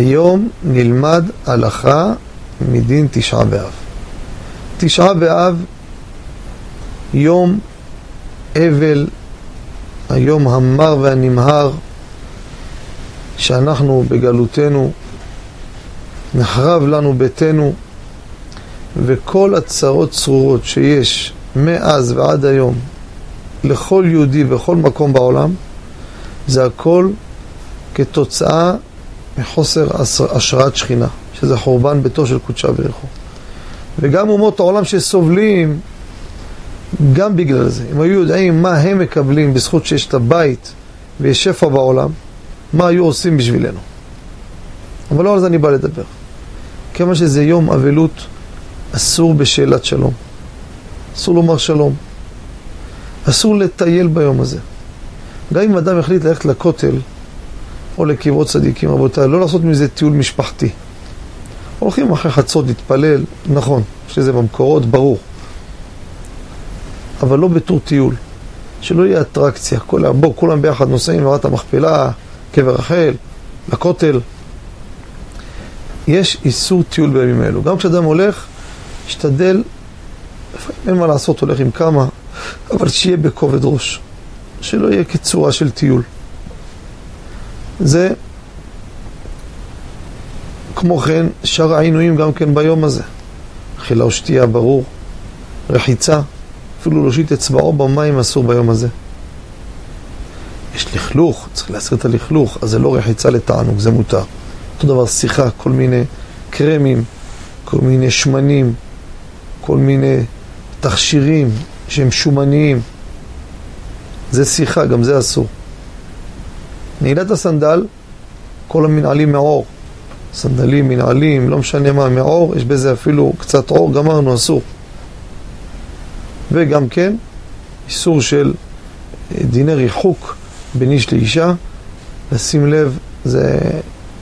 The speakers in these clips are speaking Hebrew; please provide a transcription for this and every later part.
היום נלמד הלכה מדין תשעה באב. תשעה באב, יום אבל, היום המר והנמהר, שאנחנו בגלותנו, נחרב לנו ביתנו, וכל הצרות צרורות שיש מאז ועד היום לכל יהודי בכל מקום בעולם, זה הכל כתוצאה מחוסר השראת שכינה, שזה חורבן ביתו של קודשה בריחו. וגם אומות העולם שסובלים, גם בגלל זה. אם היו יודעים מה הם מקבלים בזכות שיש את הבית ויש שפע בעולם, מה היו עושים בשבילנו. אבל לא על זה אני בא לדבר. כיוון שזה יום אבלות, אסור בשאלת שלום. אסור לומר שלום. אסור לטייל ביום הזה. גם אם אדם החליט ללכת לכותל או לקברות צדיקים, רבותיי, לא לעשות מזה טיול משפחתי. הולכים אחרי חצות להתפלל, נכון, יש לזה במקורות, ברור. אבל לא בתור טיול. שלא יהיה אטרקציה. כל, בוא, כולם ביחד נוסעים למערת המכפלה, קבר רחל, לכותל. יש איסור טיול בימים האלו. גם כשאדם הולך, ישתדל, לפעמים אין מה לעשות, הולך עם כמה, אבל שיהיה בכובד ראש. שלא יהיה כצורה של טיול. זה, כמו כן, שאר העינויים גם כן ביום הזה. אכילה או שתייה, ברור. רחיצה, אפילו להושיט אצבעו במים אסור ביום הזה. יש לכלוך, צריך להסיר את הלכלוך, אז זה לא רחיצה לתענוג, זה מותר. אותו דבר שיחה, כל מיני קרמים, כל מיני שמנים, כל מיני תכשירים שהם שומניים. זה שיחה, גם זה אסור. נעילת הסנדל, כל המנעלים מעור. סנדלים, מנעלים, לא משנה מה, מעור, יש בזה אפילו קצת עור, גמרנו, אסור. וגם כן, איסור של אה, דיני ריחוק בין איש לאישה, לשים לב, זה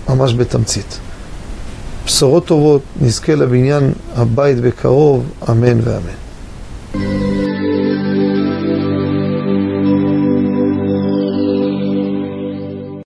ממש בתמצית. בשורות טובות, נזכה לבניין הבית בקרוב, אמן ואמן.